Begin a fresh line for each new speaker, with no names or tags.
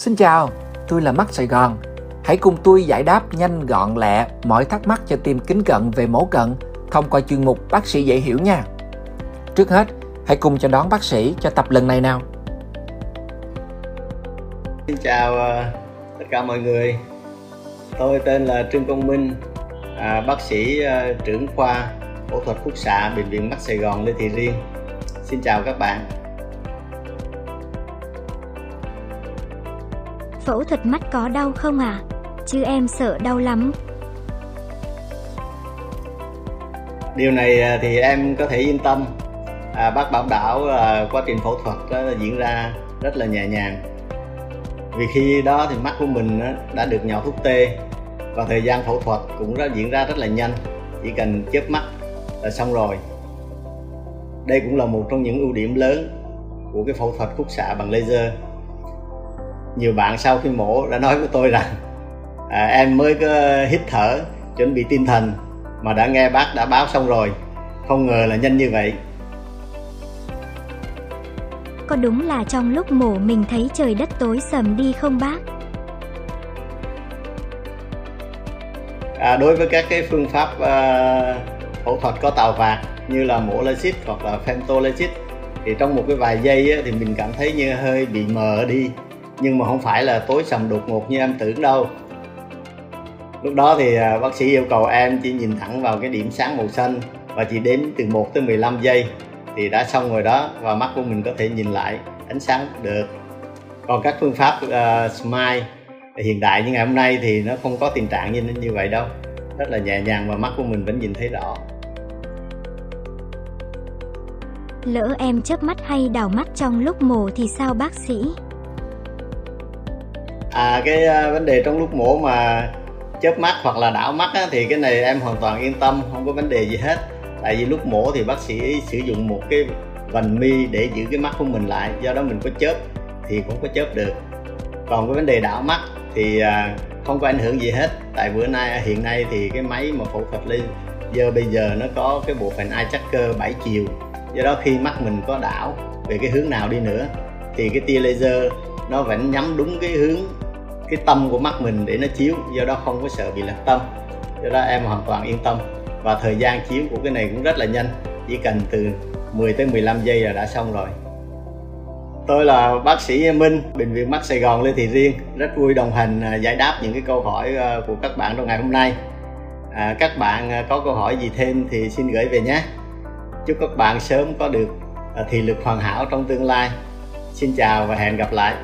Xin chào, tôi là Mắt Sài Gòn. Hãy cùng tôi giải đáp nhanh gọn lẹ mọi thắc mắc cho tim kính cận về mổ cận thông qua chuyên mục Bác sĩ dễ hiểu nha. Trước hết, hãy cùng chào đón bác sĩ cho tập lần này nào.
Xin chào ờ, tất cả mọi người. Tôi tên là Trương Công Minh, à, bác sĩ ờ, trưởng khoa phẫu thuật khúc xạ bệnh viện Mắt Sài Gòn Lê Thị Riêng. Xin chào các bạn.
Phẫu thuật mắt có đau không à? Chứ em sợ đau lắm.
Điều này à, thì em có thể yên tâm. À, bác bảo đảo là quá trình phẫu thuật đó diễn ra rất là nhẹ nhàng. Vì khi đó thì mắt của mình đã được nhỏ thuốc tê và thời gian phẫu thuật cũng đã diễn ra rất là nhanh, chỉ cần chớp mắt là xong rồi. Đây cũng là một trong những ưu điểm lớn của cái phẫu thuật khúc xạ bằng laser nhiều bạn sau khi mổ đã nói với tôi rằng à, em mới có hít thở chuẩn bị tinh thần mà đã nghe bác đã báo xong rồi. Không ngờ là nhanh như vậy.
Có đúng là trong lúc mổ mình thấy trời đất tối sầm đi không bác?
À, đối với các cái phương pháp uh, phẫu thuật có tàu vạc như là mổ lasit hoặc là femtolasit thì trong một cái vài giây á, thì mình cảm thấy như hơi bị mờ đi nhưng mà không phải là tối sầm đột ngột như em tưởng đâu. Lúc đó thì à, bác sĩ yêu cầu em chỉ nhìn thẳng vào cái điểm sáng màu xanh và chỉ đếm từ 1 tới 15 giây thì đã xong rồi đó và mắt của mình có thể nhìn lại ánh sáng được. Còn các phương pháp uh, smile hiện đại như ngày hôm nay thì nó không có tình trạng như như vậy đâu. Rất là nhẹ nhàng và mắt của mình vẫn nhìn thấy rõ.
Lỡ em chớp mắt hay đảo mắt trong lúc mổ thì sao bác sĩ?
À cái uh, vấn đề trong lúc mổ mà chớp mắt hoặc là đảo mắt á, thì cái này em hoàn toàn yên tâm không có vấn đề gì hết. Tại vì lúc mổ thì bác sĩ sử dụng một cái vành mi để giữ cái mắt của mình lại do đó mình có chớp thì cũng có chớp được. Còn cái vấn đề đảo mắt thì à, không có ảnh hưởng gì hết. Tại bữa nay hiện nay thì cái máy mà phẫu thuật laser bây giờ nó có cái bộ phận eye tracker 7 chiều. Do đó khi mắt mình có đảo về cái hướng nào đi nữa thì cái tia laser nó vẫn nhắm đúng cái hướng cái tâm của mắt mình để nó chiếu do đó không có sợ bị lạc tâm. Do đó em hoàn toàn yên tâm. Và thời gian chiếu của cái này cũng rất là nhanh chỉ cần từ 10 tới 15 giây là đã xong rồi. Tôi là bác sĩ Minh bệnh viện mắt Sài Gòn Lê Thị Riêng rất vui đồng hành à, giải đáp những cái câu hỏi à, của các bạn trong ngày hôm nay. À, các bạn à, có câu hỏi gì thêm thì xin gửi về nhé. Chúc các bạn sớm có được thị lực hoàn hảo trong tương lai. Xin chào và hẹn gặp lại.